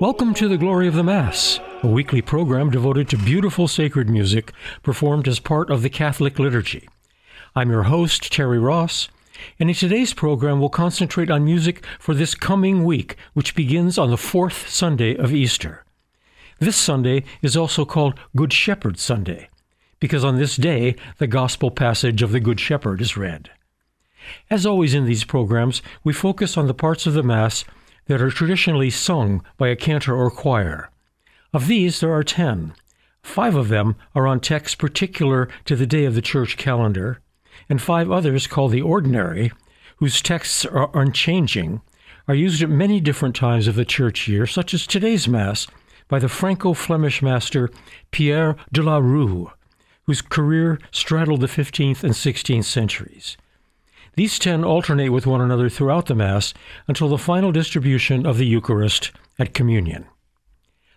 Welcome to the Glory of the Mass, a weekly program devoted to beautiful sacred music performed as part of the Catholic liturgy. I'm your host, Terry Ross, and in today's program we'll concentrate on music for this coming week, which begins on the fourth Sunday of Easter. This Sunday is also called Good Shepherd Sunday, because on this day the Gospel passage of the Good Shepherd is read. As always in these programs, we focus on the parts of the Mass that are traditionally sung by a cantor or choir. Of these, there are ten. Five of them are on texts particular to the day of the church calendar, and five others, called the ordinary, whose texts are unchanging, are used at many different times of the church year, such as today's Mass by the Franco Flemish master Pierre de la Rue, whose career straddled the 15th and 16th centuries. These ten alternate with one another throughout the Mass until the final distribution of the Eucharist at Communion.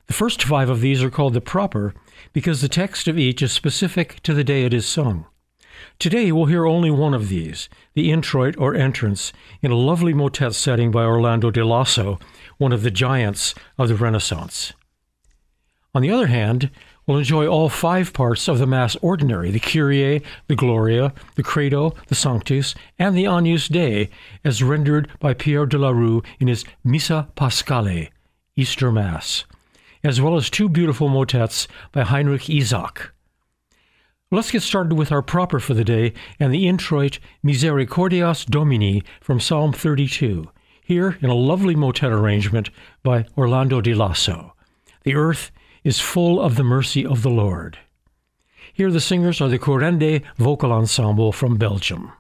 The first five of these are called the proper because the text of each is specific to the day it is sung. Today we'll hear only one of these, the introit or entrance, in a lovely motet setting by Orlando di Lasso, one of the giants of the Renaissance. On the other hand, will enjoy all five parts of the Mass Ordinary the Kyrie, the Gloria, the Credo, the Sanctus, and the Agnus Dei, as rendered by Pierre de la Rue in his Missa Paschale, Easter Mass, as well as two beautiful motets by Heinrich Isaac. Let's get started with our proper for the day and the introit Misericordias Domini from Psalm 32, here in a lovely motet arrangement by Orlando di Lasso. The earth is full of the mercy of the Lord. Here the singers are the Currende Vocal Ensemble from Belgium.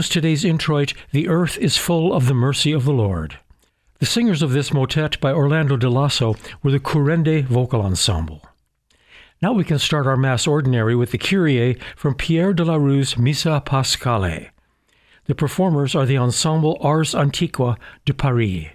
Was today's introit, The Earth is Full of the Mercy of the Lord. The singers of this motet by Orlando de Lasso were the Currende Vocal Ensemble. Now we can start our Mass Ordinary with the Kyrie from Pierre de la Rue's Missa Paschale. The performers are the ensemble Ars Antiqua de Paris.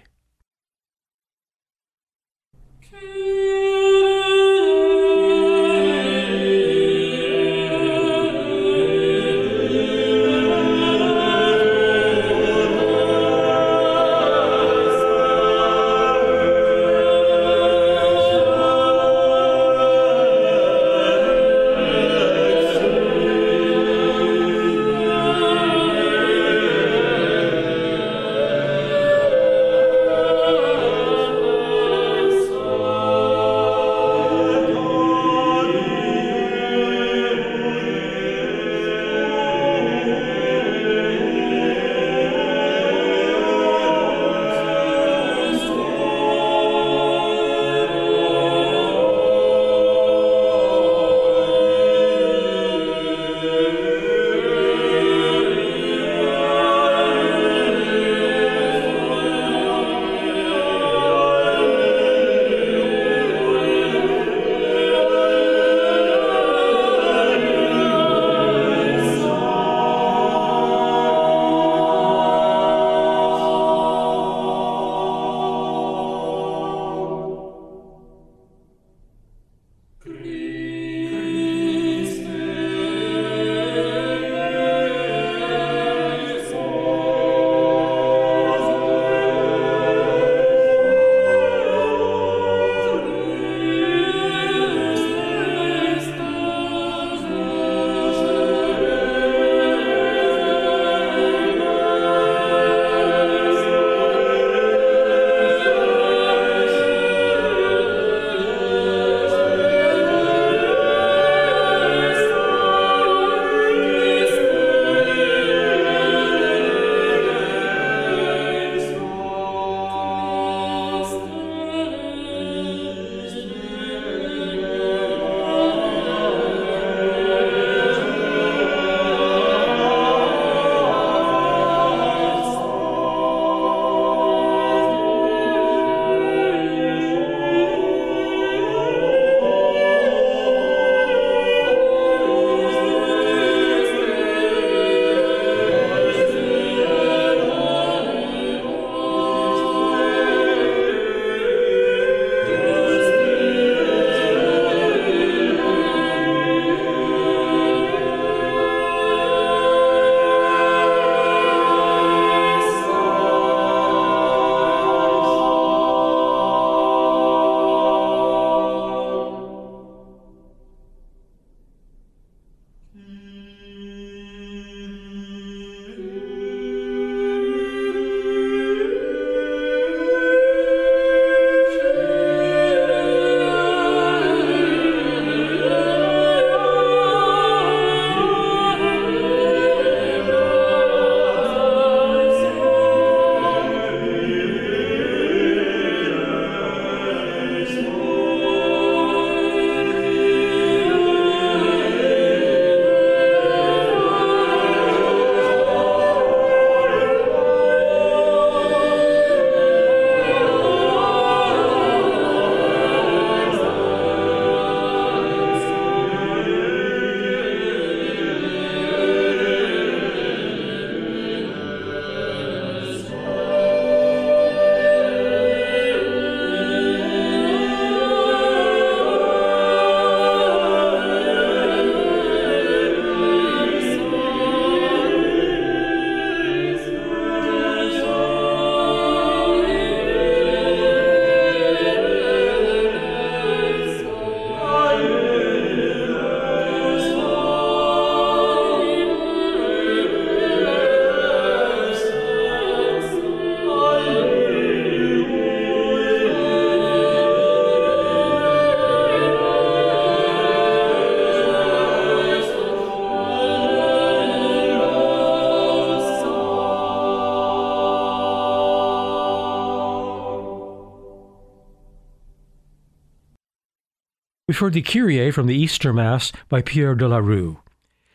Heard the Kyrie from the Easter Mass by Pierre de la Rue.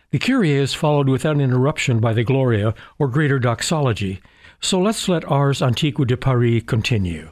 The Kyrie is followed without interruption by the Gloria, or Greater Doxology, so let's let Ars Antiqua de Paris continue.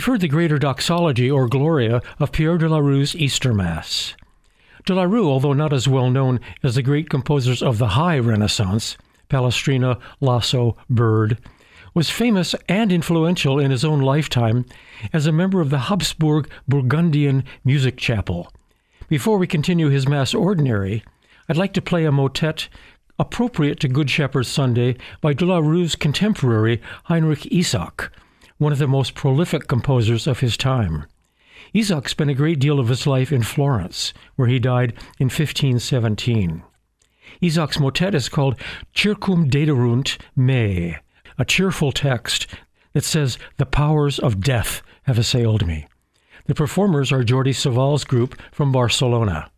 We've heard the greater doxology or Gloria of Pierre de la Rue's Easter Mass. De la Rue, although not as well known as the great composers of the High Renaissance, Palestrina, Lasso, Byrd, was famous and influential in his own lifetime as a member of the Habsburg Burgundian Music Chapel. Before we continue his Mass Ordinary, I'd like to play a motet appropriate to Good Shepherd Sunday by de la Rue's contemporary Heinrich Isaac, one of the most prolific composers of his time. Isaac spent a great deal of his life in Florence, where he died in 1517. Isaac's motet is called Circum dederunt me, a cheerful text that says, The powers of death have assailed me. The performers are Jordi Savall's group from Barcelona.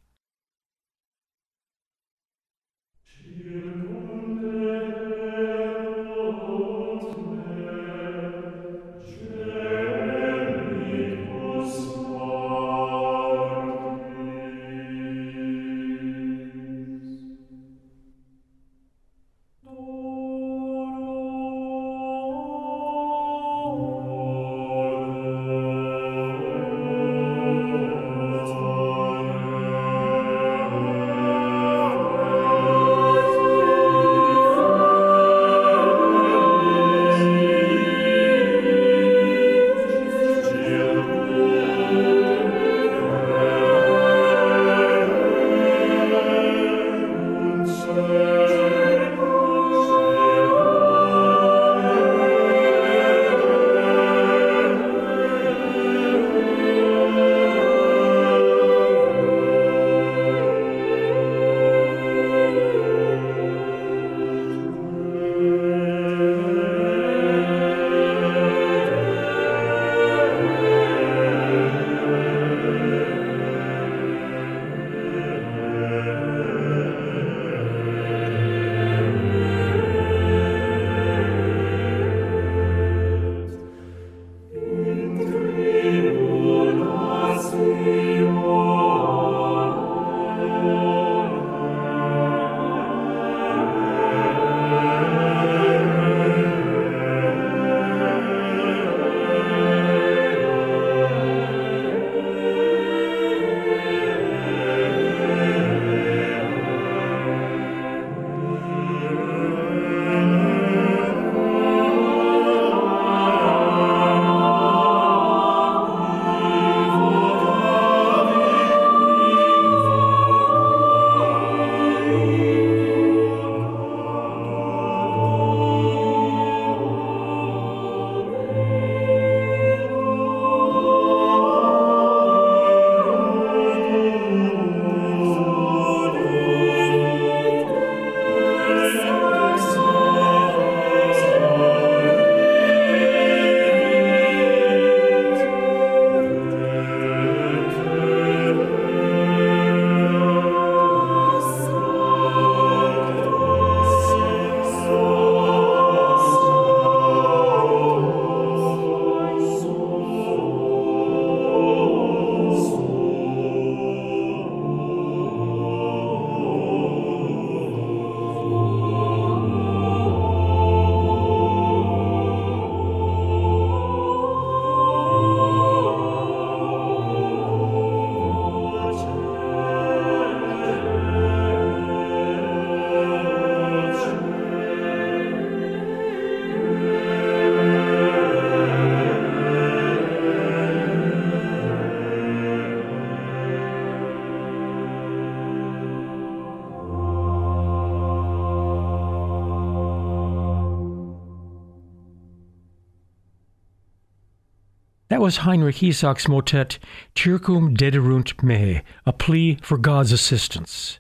Was Heinrich Isaac's motet Circum dederunt me, a plea for God's assistance.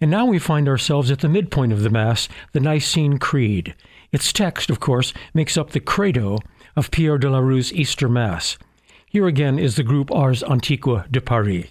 And now we find ourselves at the midpoint of the Mass, the Nicene Creed. Its text, of course, makes up the credo of Pierre de la Rue's Easter Mass. Here again is the group Ars Antiqua de Paris.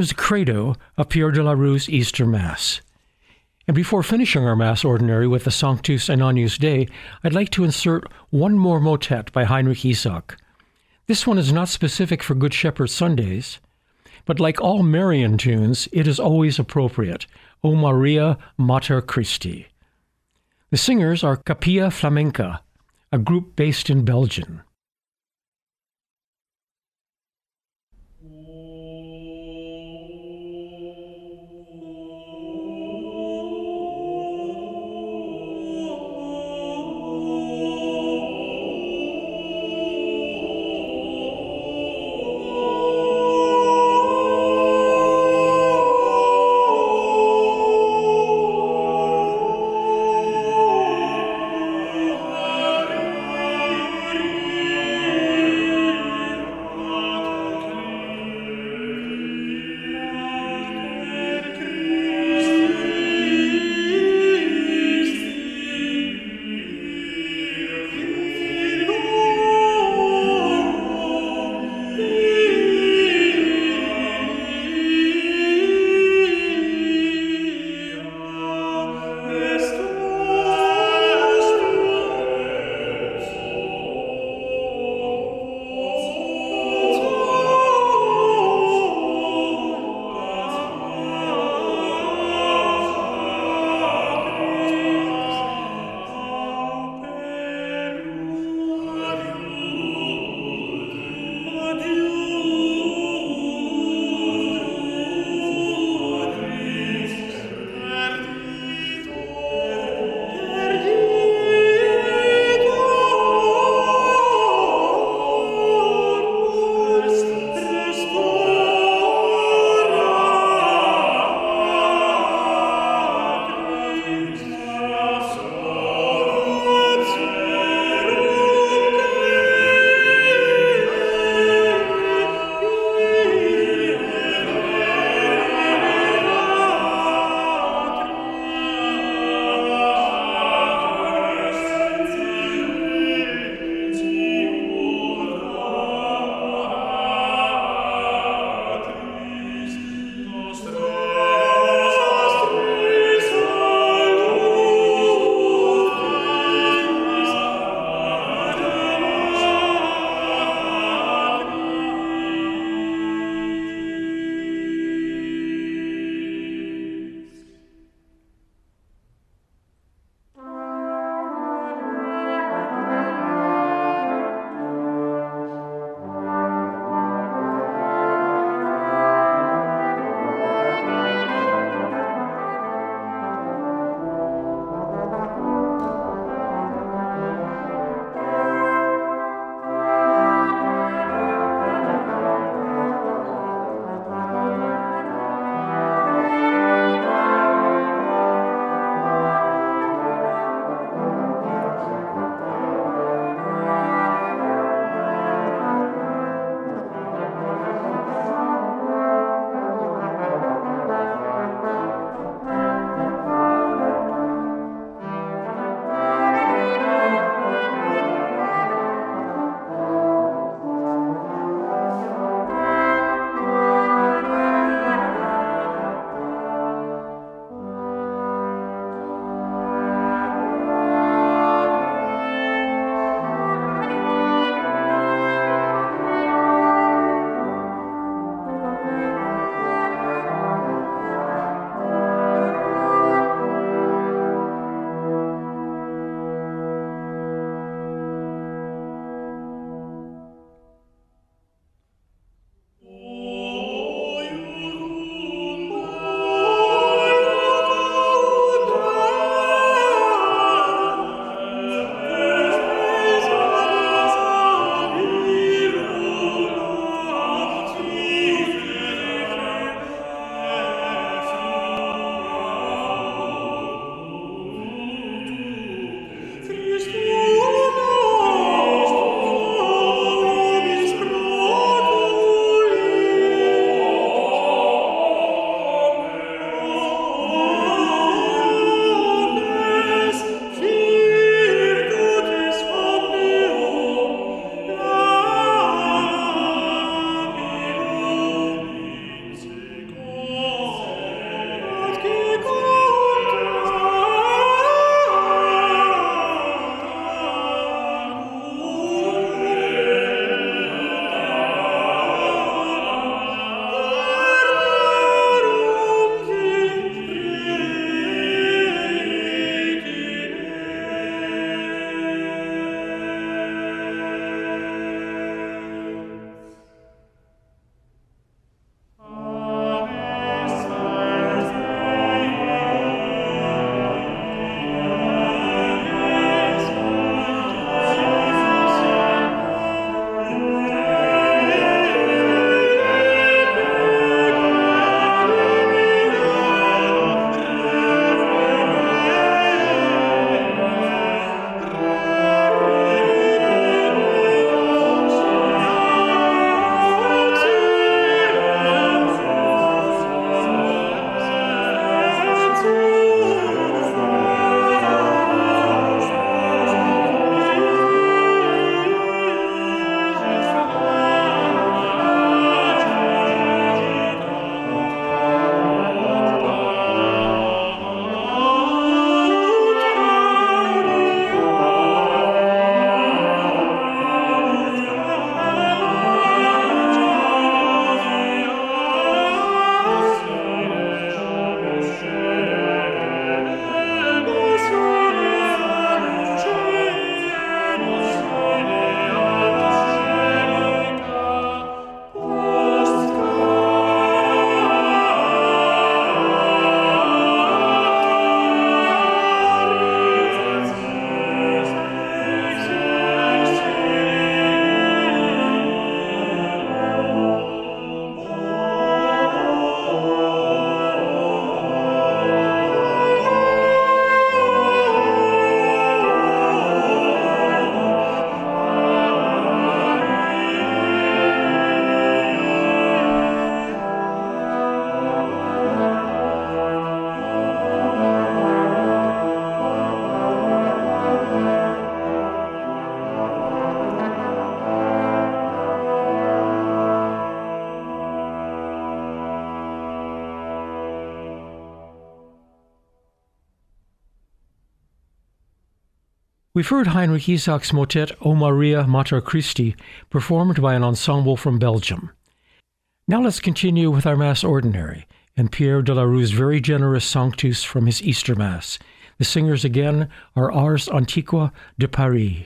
Was the credo of Pierre de la Rue's Easter Mass. And before finishing our Mass Ordinary with the Sanctus and Agnus Dei, I'd like to insert one more motet by Heinrich Isaac. This one is not specific for Good Shepherd Sundays, but like all Marian tunes, it is always appropriate. O Maria Mater Christi. The singers are Capilla Flamenca, a group based in Belgium. We've heard Heinrich Isaac's motet O Maria Mater Christi, performed by an ensemble from Belgium. Now let's continue with our Mass Ordinary and Pierre de la Rue's very generous Sanctus from his Easter Mass. The singers again are Ars Antiqua de Paris.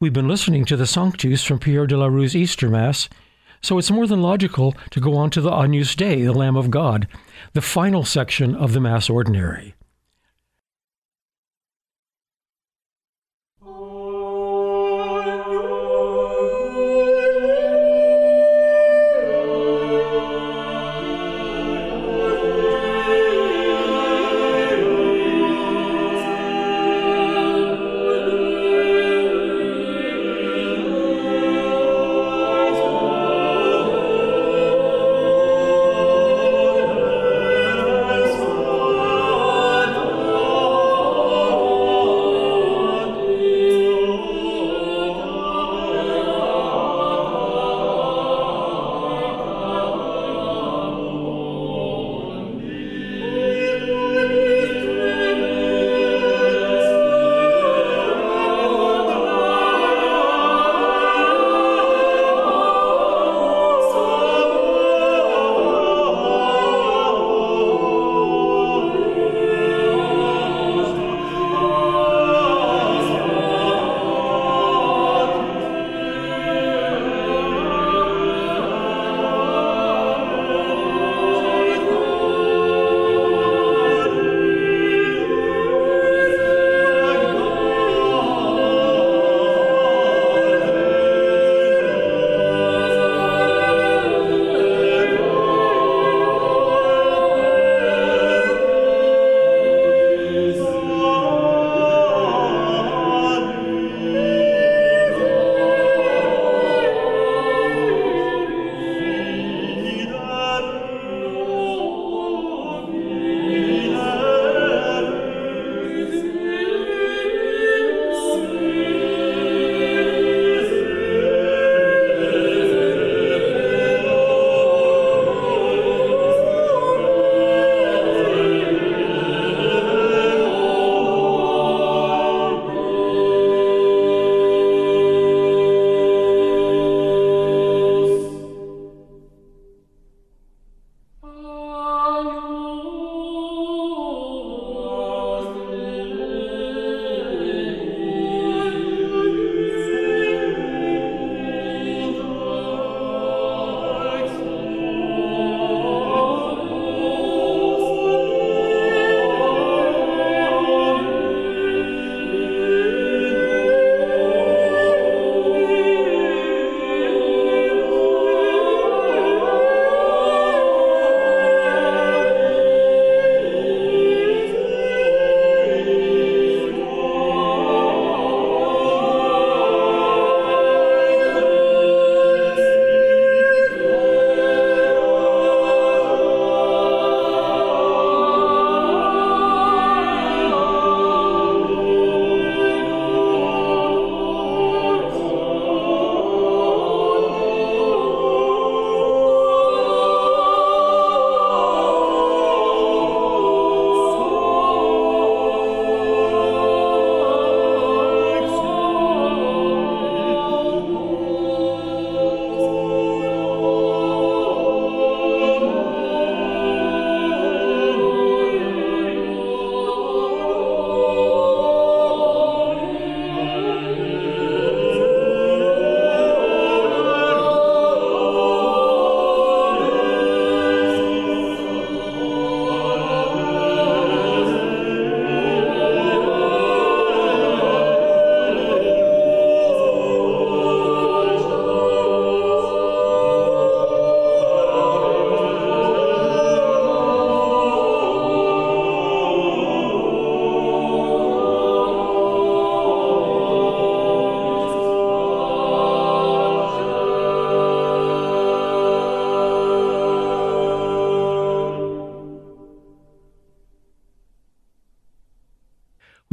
We've been listening to the Sanctus from Pierre de la Rue's Easter Mass, so it's more than logical to go on to the Agnus Dei, the Lamb of God, the final section of the Mass Ordinary.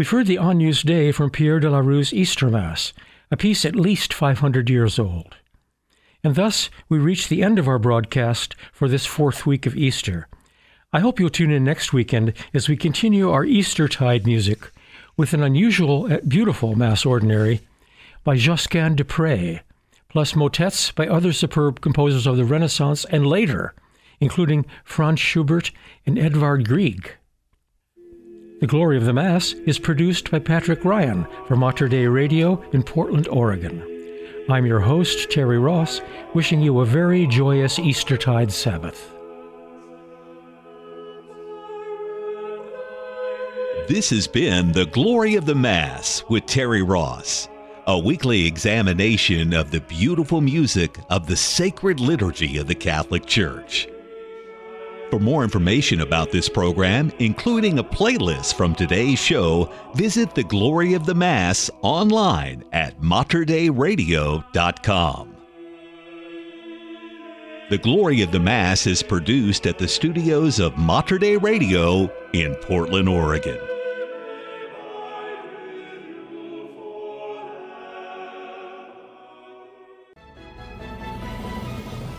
We've heard the Agnus Dei from Pierre de la Rue's Easter Mass, a piece at least 500 years old. And thus we reach the end of our broadcast for this fourth week of Easter. I hope you'll tune in next weekend as we continue our Eastertide music with an unusual, eh, beautiful Mass Ordinary by Josquin des Prez, plus motets by other superb composers of the Renaissance and later, including Franz Schubert and Edvard Grieg. The Glory of the Mass is produced by Patrick Ryan for Mater Radio in Portland, Oregon. I'm your host, Terry Ross, wishing you a very joyous Eastertide Sabbath. This has been The Glory of the Mass with Terry Ross, a weekly examination of the beautiful music of the sacred liturgy of the Catholic Church. For more information about this program, including a playlist from today's show, visit The Glory of the Mass online at materdeiradio.com. The Glory of the Mass is produced at the studios of Mater Dei Radio in Portland, Oregon.